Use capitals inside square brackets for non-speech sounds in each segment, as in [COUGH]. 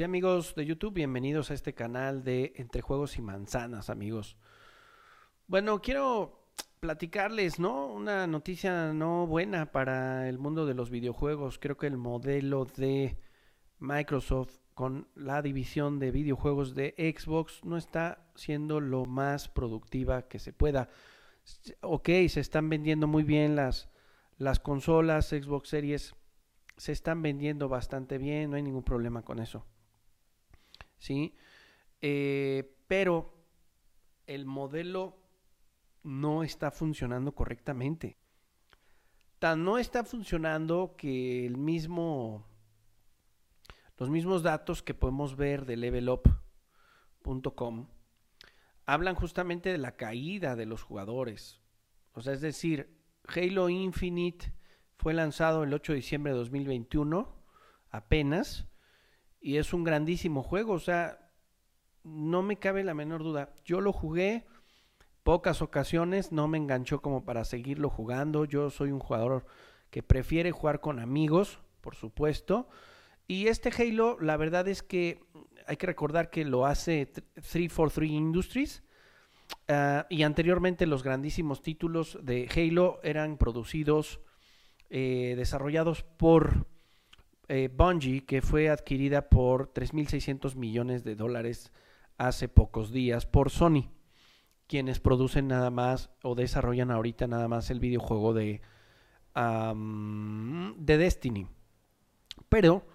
Sí, amigos de YouTube, bienvenidos a este canal de Entre Juegos y Manzanas, amigos. Bueno, quiero platicarles, ¿no? Una noticia no buena para el mundo de los videojuegos. Creo que el modelo de Microsoft con la división de videojuegos de Xbox no está siendo lo más productiva que se pueda. Ok, se están vendiendo muy bien las, las consolas Xbox Series se están vendiendo bastante bien, no hay ningún problema con eso. ¿Sí? Eh, pero el modelo no está funcionando correctamente. Tan no está funcionando que el mismo, los mismos datos que podemos ver de levelup.com hablan justamente de la caída de los jugadores. O sea, es decir, Halo Infinite fue lanzado el 8 de diciembre de 2021, apenas, y es un grandísimo juego, o sea, no me cabe la menor duda. Yo lo jugué pocas ocasiones, no me enganchó como para seguirlo jugando. Yo soy un jugador que prefiere jugar con amigos, por supuesto. Y este Halo, la verdad es que hay que recordar que lo hace 343 Industries. Ah, y anteriormente los grandísimos títulos de Halo eran producidos eh, desarrollados por eh, Bungie, que fue adquirida por 3.600 millones de dólares hace pocos días por Sony, quienes producen nada más o desarrollan ahorita nada más el videojuego de, de Destiny. Pero,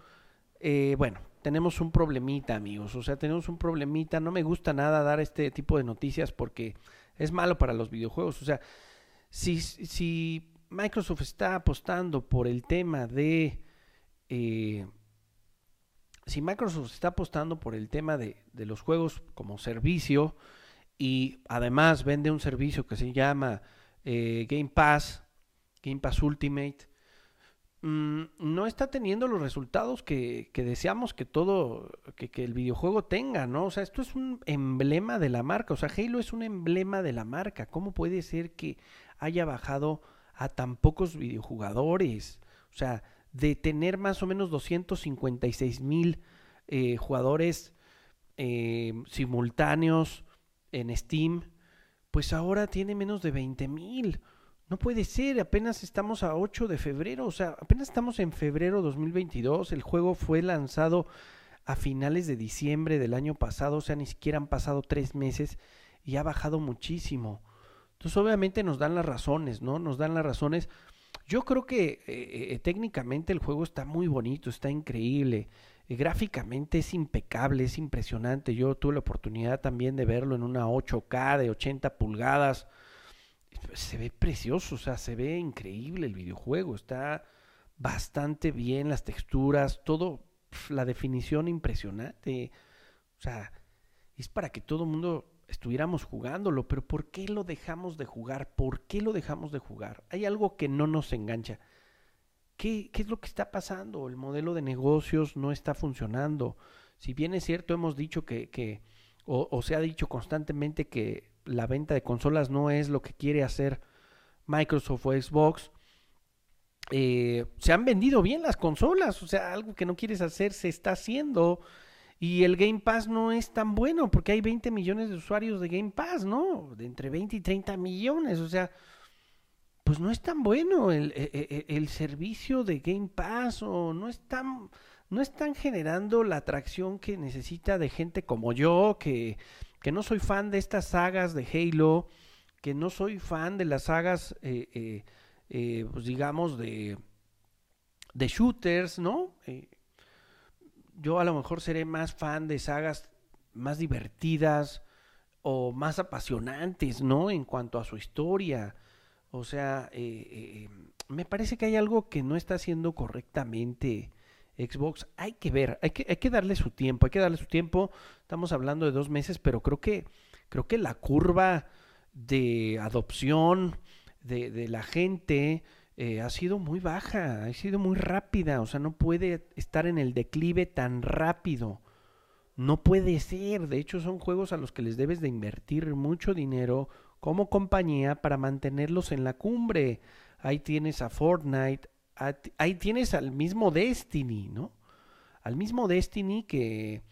eh, bueno, tenemos un problemita, amigos. O sea, tenemos un problemita. No me gusta nada dar este tipo de noticias porque es malo para los videojuegos. O sea, si, si Microsoft está apostando por el tema de... Eh, si Microsoft está apostando por el tema de, los juegos como servicio y además vende un servicio que se llama eh, Game Pass, Game Pass Ultimate, mm, no está teniendo los resultados que, deseamos que todo, que, que, el videojuego tenga, ¿no? O sea, esto es un emblema de la marca, o sea, Halo es un emblema de la marca. ¿Cómo puede ser que haya bajado a tan pocos videojugadores. O sea, de tener más o menos 256 mil eh, jugadores eh, simultáneos en Steam, pues ahora tiene menos de 20 mil. No puede ser, apenas estamos a 8 de febrero, o sea, apenas estamos en febrero 2022, el juego fue lanzado a finales de diciembre del año pasado, o sea, ni siquiera han pasado tres meses y ha bajado muchísimo. Entonces, obviamente nos dan las razones, ¿no? Nos dan las razones. Yo creo que eh, eh, técnicamente el juego está muy bonito, está increíble. Gráficamente es impecable, es impresionante. Yo tuve la oportunidad también de verlo en una 8K de 80 pulgadas. Se ve precioso, o sea, se ve increíble el videojuego. Está bastante bien las texturas, todo, la definición impresionante. O sea, es para que todo el mundo estuviéramos jugándolo, pero ¿por qué lo dejamos de jugar? ¿Por qué lo dejamos de jugar? Hay algo que no nos engancha. ¿Qué, qué es lo que está pasando? El modelo de negocios no está funcionando. Si bien es cierto, hemos dicho que, que o, se ha dicho constantemente que la venta de consolas no es lo que quiere hacer Microsoft o Xbox, eh, se han vendido bien las consolas, o sea, algo que no quieres hacer se está haciendo. Y el Game Pass no es tan bueno porque hay 20 millones de usuarios de Game Pass, ¿no? De entre 20 y 30 millones. O sea, pues no es tan bueno el, e, e, e, el, servicio de Game Pass o no están, no están generando la atracción que necesita de gente como yo, que, que no soy fan de estas sagas de Halo, que no soy fan de las sagas, eh, eh, eh, pues digamos, de, de shooters, ¿no? Yo a lo mejor seré más fan de sagas más divertidas o más apasionantes, ¿no? En cuanto a su historia. O sea, eh, eh, me parece que hay algo que no está haciendo correctamente Xbox. Hay que ver, hay que, hay que darle su tiempo, hay que darle su tiempo. Estamos hablando de dos meses, pero creo que, creo que la curva de adopción de la gente eh, ha sido muy baja, ha sido muy rápida, o sea, no puede estar en el declive tan rápido. No puede ser, de hecho son juegos a los que les debes de invertir mucho dinero como compañía para mantenerlos en la cumbre. Ahí tienes a Fortnite, ahí tienes al mismo Destiny, ¿no? al mismo Destiny que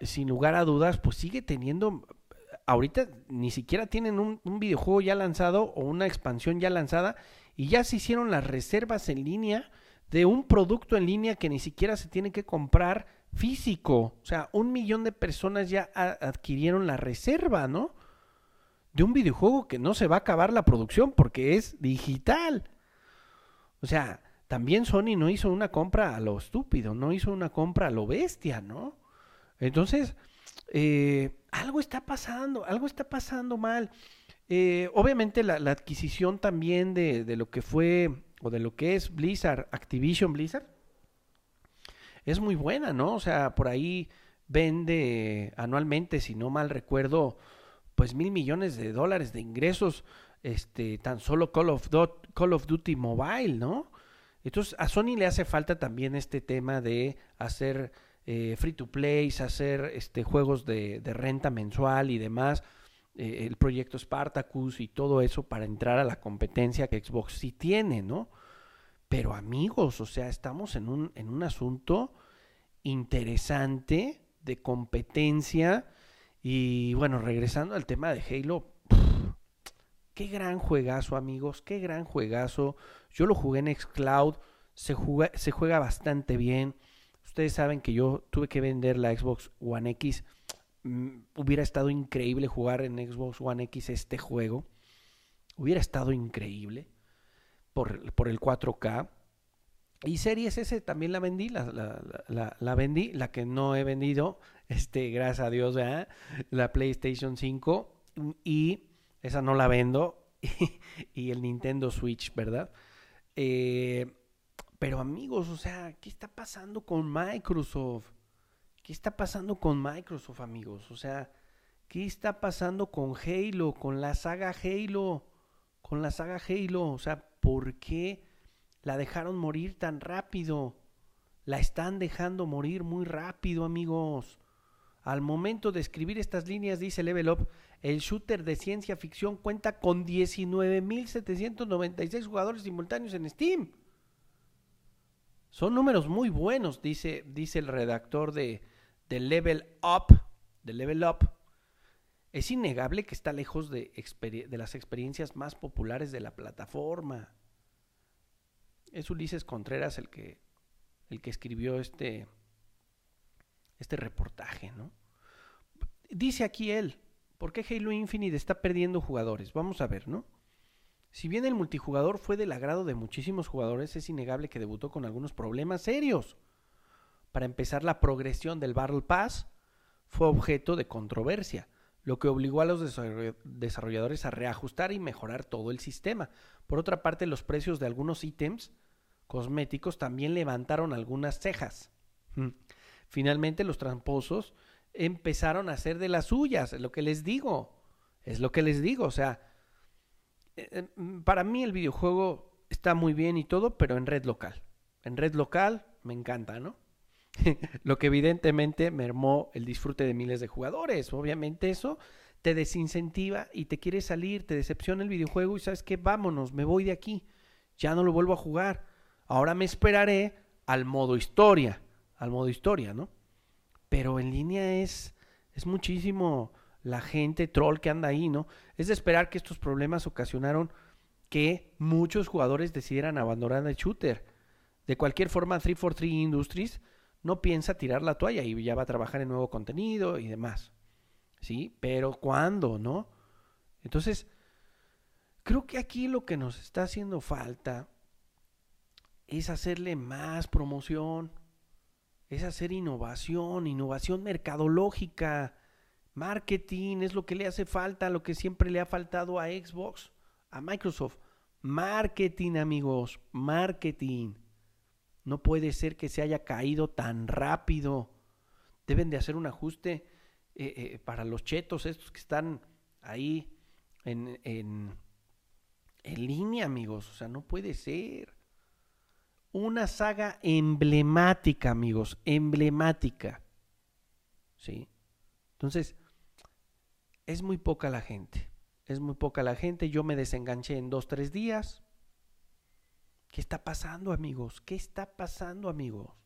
sin lugar a dudas pues sigue teniendo ahorita ni siquiera tienen un, videojuego ya lanzado o una expansión ya lanzada y ya se hicieron las reservas en línea de un producto en línea que ni siquiera se tiene que comprar físico. O sea, un millón de personas ya adquirieron la reserva, ¿no? De un videojuego que no se va a acabar la producción porque es digital. O sea, también Sony no hizo una compra a lo estúpido, no hizo una compra a lo bestia, ¿no? Entonces, eh, algo está pasando, algo está pasando mal. Eh, obviamente la, adquisición también de, lo que fue o de lo que es Blizzard, Activision Blizzard, es muy buena, ¿no? O sea, por ahí vende anualmente, si no mal recuerdo, pues mil millones de dólares de ingresos, este, tan solo Call of, Call of Duty Mobile, ¿no? Entonces a Sony le hace falta también este tema de hacer eh, free to play, hacer este, juegos de, renta mensual y demás. Eh, el proyecto Spartacus y todo eso para entrar a la competencia que Xbox sí tiene, ¿no? Pero amigos, o sea, estamos en un, en un asunto interesante de competencia. Y bueno, regresando al tema de Halo, qué gran juegazo, amigos, qué gran juegazo. Yo lo jugué en Xcloud, se juega bastante bien. Ustedes saben que yo tuve que vender la Xbox One X. Mm, hubiera estado increíble jugar en Xbox One X este juego. Hubiera estado increíble por, por el 4K. Y Series S también la vendí, la, la, la, vendí, la que no he vendido, [LAUGHS] este, gracias a Dios, la PlayStation 5 y esa no la vendo [LAUGHS] y, el Nintendo Switch, ¿verdad? Eh, pero amigos, o sea, ¿qué está pasando con Microsoft? ¿Qué está pasando con Microsoft, amigos? O sea, ¿qué está pasando con Halo, con la saga Halo? Con la saga Halo, o sea, ¿por qué la dejaron morir tan rápido? La están dejando morir muy rápido, amigos. Al momento de escribir estas líneas, dice Level Up, el shooter de ciencia ficción cuenta con 19.796 jugadores simultáneos en Steam. Son números muy buenos, dice, dice el redactor de, de Level Up. Level Up. Es innegable que está lejos de, de las experiencias más populares de la plataforma. Es Ulises Contreras el que, el que escribió este, este reportaje, ¿no? Dice aquí él, ¿por qué Halo Infinite está perdiendo jugadores? Vamos a ver, ¿no? Si bien el multijugador fue del agrado de muchísimos jugadores, es innegable que debutó con algunos problemas serios. Para empezar, la progresión del Battle Pass fue objeto de controversia lo que obligó a los desarrolladores a reajustar y mejorar todo el sistema. Por otra parte, los precios de algunos ítems cosméticos también levantaron algunas cejas. Mm. Finalmente, los tramposos empezaron a hacer de las suyas, es lo que les digo, es lo que les digo, o sea, para mí el videojuego está muy bien y todo, pero en red local. En red local me encanta, ¿no? [LAUGHS] lo que evidentemente mermó el disfrute de miles de jugadores. Obviamente eso te desincentiva y te quiere salir, te decepciona el videojuego y sabes que vámonos, me voy de aquí, ya no lo vuelvo a jugar. Ahora me esperaré al modo historia, al modo historia, ¿no? Pero en línea es, es muchísimo la gente troll que anda ahí, ¿no? Es de esperar que estos problemas ocasionaron que muchos jugadores decidieran abandonar el shooter. De cualquier forma, 343 Industries no piensa tirar la toalla y ya va a trabajar en nuevo contenido y demás. ¿Sí? Pero ¿cuándo, no? Entonces, creo que aquí lo que nos está haciendo falta es hacerle más promoción, es hacer innovación, innovación mercadológica, marketing, es lo que le hace falta, lo que siempre le ha faltado a Xbox, a Microsoft. Marketing, amigos, marketing. No puede ser que se haya caído tan rápido. Deben de hacer un ajuste eh, eh, para los chetos estos que están ahí en, en, en línea, amigos. O sea, no puede ser. Una saga emblemática, amigos, emblemática. ¿Sí? Entonces, es muy poca la gente. Es muy poca la gente. Yo me desenganché en dos, tres días. ¿Qué está pasando, amigos? ¿Qué está pasando, amigos?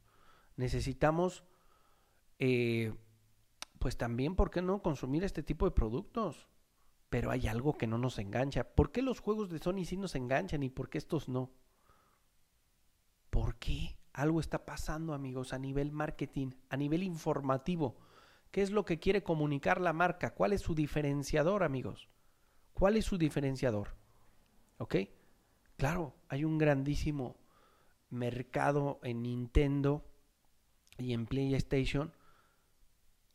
necesitamos, eh, pues también, ¿por qué no consumir este tipo de productos? Pero hay algo que no nos engancha. ¿Por qué los juegos de Sony sí nos enganchan y por qué estos no? ¿Por qué? Algo está pasando, amigos, a nivel marketing, a nivel informativo. ¿Qué es lo que quiere comunicar la marca? ¿Cuál es su diferenciador, amigos? ¿Cuál es su diferenciador? ¿Ok? Claro, hay un grandísimo mercado en Nintendo y en PlayStation.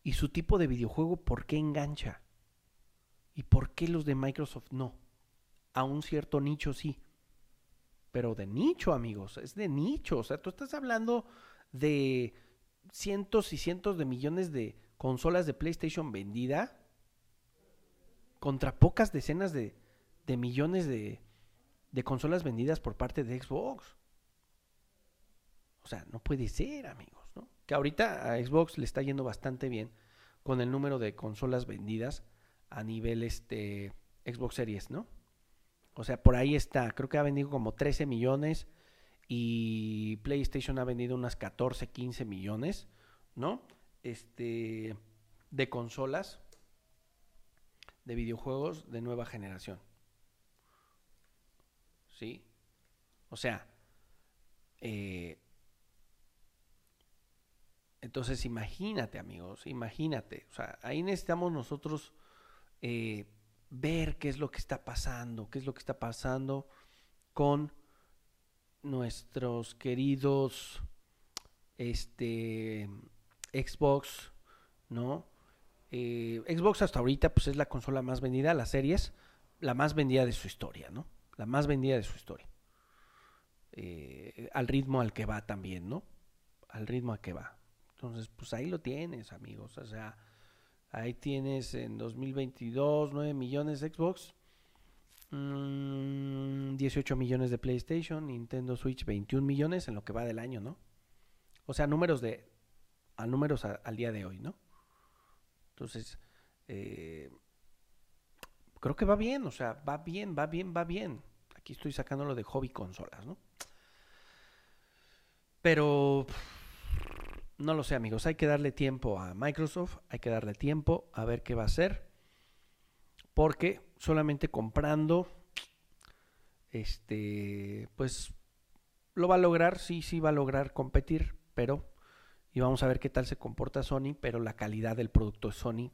¿Y su tipo de videojuego por qué engancha? ¿Y por qué los de Microsoft no? A un cierto nicho sí. Pero de nicho, amigos, es de nicho. O sea, tú estás hablando de cientos y cientos de millones de consolas de PlayStation vendida contra pocas decenas de, millones de, de consolas vendidas por parte de Xbox. O sea, no puede ser, amigos, ¿no? Que ahorita a Xbox le está yendo bastante bien con el número de consolas vendidas a nivel este Xbox Series, ¿no? O sea, por ahí está, creo que ha vendido como 13 millones y PlayStation ha vendido unas 14, 15 millones, ¿no? Este de consolas de videojuegos de nueva generación. ¿Sí? O sea, eh, entonces imagínate amigos, imagínate. O sea, ahí necesitamos nosotros eh, ver qué es lo que está pasando, qué es lo que está pasando con nuestros queridos este Xbox, ¿no? Eh, Xbox hasta ahorita pues es la consola más vendida, las series, la más vendida de su historia, ¿no? la más vendida de su historia. Eh, al ritmo al que va también, ¿no? Al ritmo al que va. Entonces, pues ahí lo tienes, amigos. O sea, ahí tienes en 2022 9 millones de Xbox, 18 mm, millones de PlayStation, Nintendo Switch 21 millones en lo que va del año, ¿no? O sea, números de a números al día de hoy, ¿no? Entonces, eh, creo que va bien, o sea, va bien, va bien, va bien. Aquí estoy sacándolo de hobby consolas, ¿no? Pero no lo sé, amigos. Hay que darle tiempo a Microsoft, hay que darle tiempo a ver qué va a hacer. Porque solamente comprando, este, pues lo va a lograr, sí, sí va a lograr competir, pero, y vamos a ver qué tal se comporta Sony, pero la calidad del producto Sony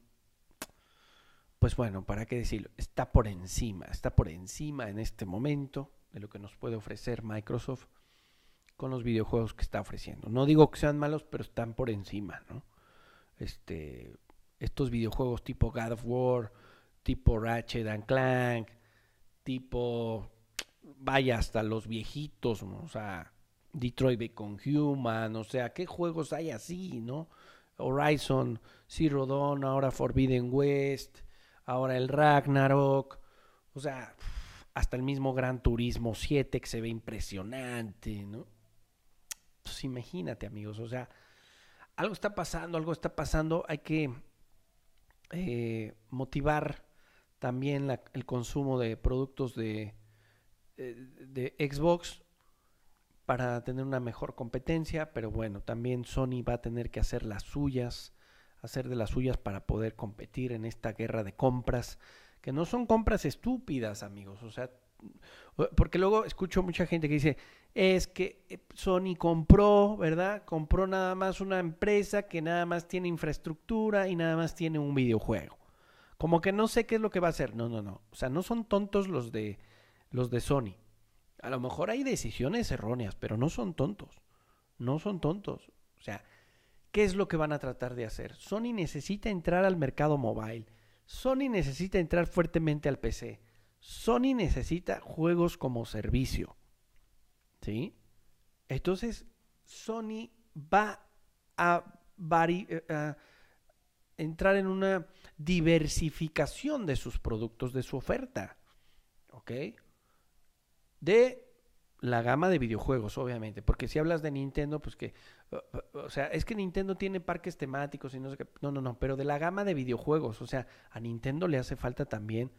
pues bueno, ¿para qué decirlo? Está por encima, está por encima en este momento de lo que nos puede ofrecer Microsoft con los videojuegos que está ofreciendo. No digo que sean malos, pero están por encima, ¿no? Este, estos videojuegos tipo God of War, tipo Ratchet and Clank, tipo, vaya, hasta los viejitos, o sea, Detroit Become Human, o sea, ¿qué juegos hay así, no? Horizon, Zero Dawn, ahora Forbidden West, ahora el Ragnarok, o sea, hasta el mismo Gran Turismo 7 que se ve impresionante, ¿no? Pues imagínate, amigos, o sea, algo está pasando, algo está pasando, hay que eh, motivar también el consumo de productos de, eh, de Xbox para tener una mejor competencia, pero bueno, también Sony va a tener que hacer las suyas hacer de las suyas para poder competir en esta guerra de compras, que no son compras estúpidas, amigos, o sea, porque luego escucho mucha gente que dice, es que eh, Sony compró, ¿verdad? Compró nada más una empresa que nada más tiene infraestructura y nada más tiene un videojuego. Como que no sé qué es lo que va a hacer. No, no, no. O sea, no son tontos los de los de Sony. A lo mejor hay decisiones erróneas, pero no son tontos. No son tontos. O sea, ¿Qué es lo que van a tratar de hacer? Sony necesita entrar al mercado mobile. Sony necesita entrar fuertemente al PC. Sony necesita juegos como servicio. ¿Sí? Entonces, Sony va a, eh, a, entrar en una diversificación de sus productos, de su oferta. ¿Ok? De la gama de videojuegos, obviamente, porque si hablas de Nintendo, pues que, o sea, es que Nintendo tiene parques temáticos y no sé qué, no, no, no, pero de la gama de videojuegos, o sea, a Nintendo le hace falta también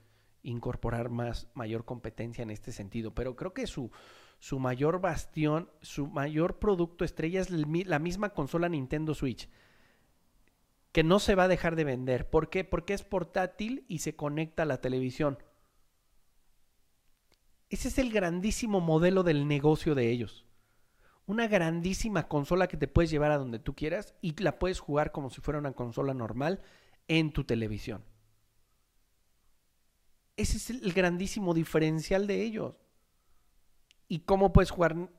incorporar más, mayor competencia en este sentido, pero creo que su, su mayor bastión, su mayor producto estrella es la misma consola Nintendo Switch, que no se va a dejar de vender. ¿Por qué? Porque es portátil y se conecta a la televisión. Ese es el grandísimo modelo del negocio de ellos. Una grandísima consola que te puedes llevar a donde tú quieras y la puedes jugar como si fuera una consola normal en tu televisión. Ese es el grandísimo diferencial de ellos. ¿Y cómo puedes jugar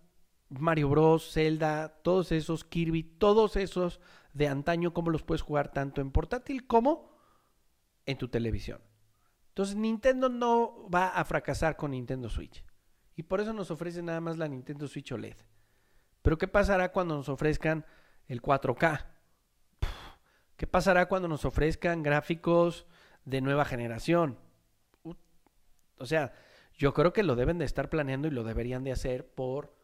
Mario Bros, Zelda, todos esos, Kirby, todos esos de antaño, cómo los puedes jugar tanto en portátil como en tu televisión? Entonces Nintendo no va a fracasar con Nintendo Switch. Y por eso nos ofrece nada más la Nintendo Switch OLED. Pero ¿qué pasará cuando nos ofrezcan el 4K? ¿Qué pasará cuando nos ofrezcan gráficos de nueva generación? O sea, yo creo que lo deben de estar planeando y lo deberían de hacer por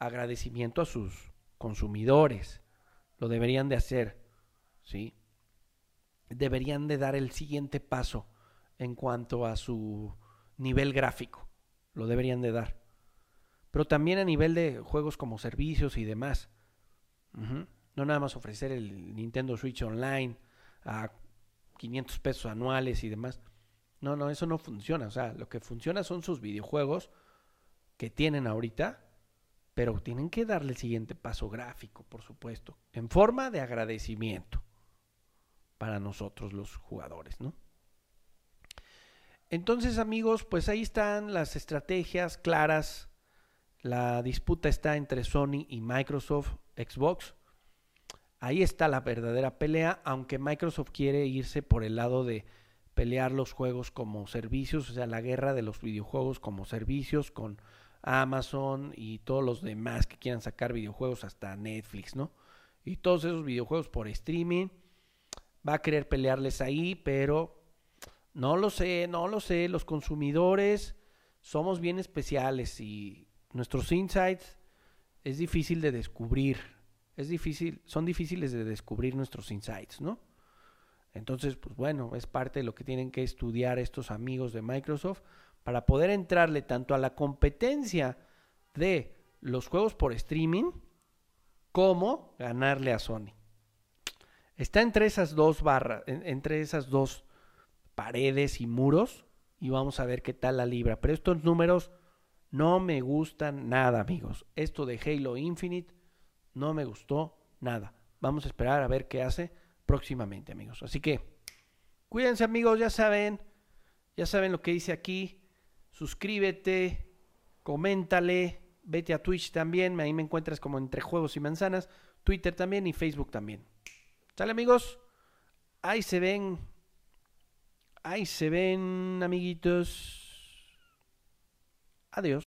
agradecimiento a sus consumidores. Lo deberían de hacer, ¿sí? Deberían de dar el siguiente paso en cuanto a su nivel gráfico. Lo deberían de dar. Pero también a nivel de juegos como servicios y demás. No nada más ofrecer el Nintendo Switch Online a 500 pesos anuales y demás. No, no, eso no funciona. O sea, lo que funciona son sus videojuegos que tienen ahorita, pero tienen que darle el siguiente paso gráfico, por supuesto, en forma de agradecimiento para nosotros los jugadores, ¿no? Entonces, amigos, pues ahí están las estrategias claras. La disputa está entre Sony y Microsoft Xbox. Ahí está la verdadera pelea, aunque Microsoft quiere irse por el lado de pelear los juegos como servicios, o sea, la guerra de los videojuegos como servicios con Amazon y todos los demás que quieran sacar videojuegos hasta Netflix, ¿no? Y todos esos videojuegos por streaming. Va a querer pelearles ahí, pero no lo sé, no lo sé. Los consumidores somos bien especiales y nuestros insights es difícil de descubrir. Es difícil, son difíciles de descubrir nuestros insights, ¿no? Entonces, pues bueno, es parte de lo que tienen que estudiar estos amigos de Microsoft para poder entrarle tanto a la competencia de los juegos por streaming como ganarle a Sony. Está entre esas dos barras, entre esas dos paredes y muros y vamos a ver qué tal la libra. Pero estos números no me gustan nada, amigos. Esto de Halo Infinite no me gustó nada. Vamos a esperar a ver qué hace próximamente, amigos. Así que cuídense, amigos, ya saben, ya saben lo que dice aquí. Suscríbete, coméntale, vete a Twitch también, ahí me encuentras como entre juegos y manzanas, Twitter también y Facebook también. ¿Sale, amigos? Ahí se ven. Ahí se ven, amiguitos. Adiós.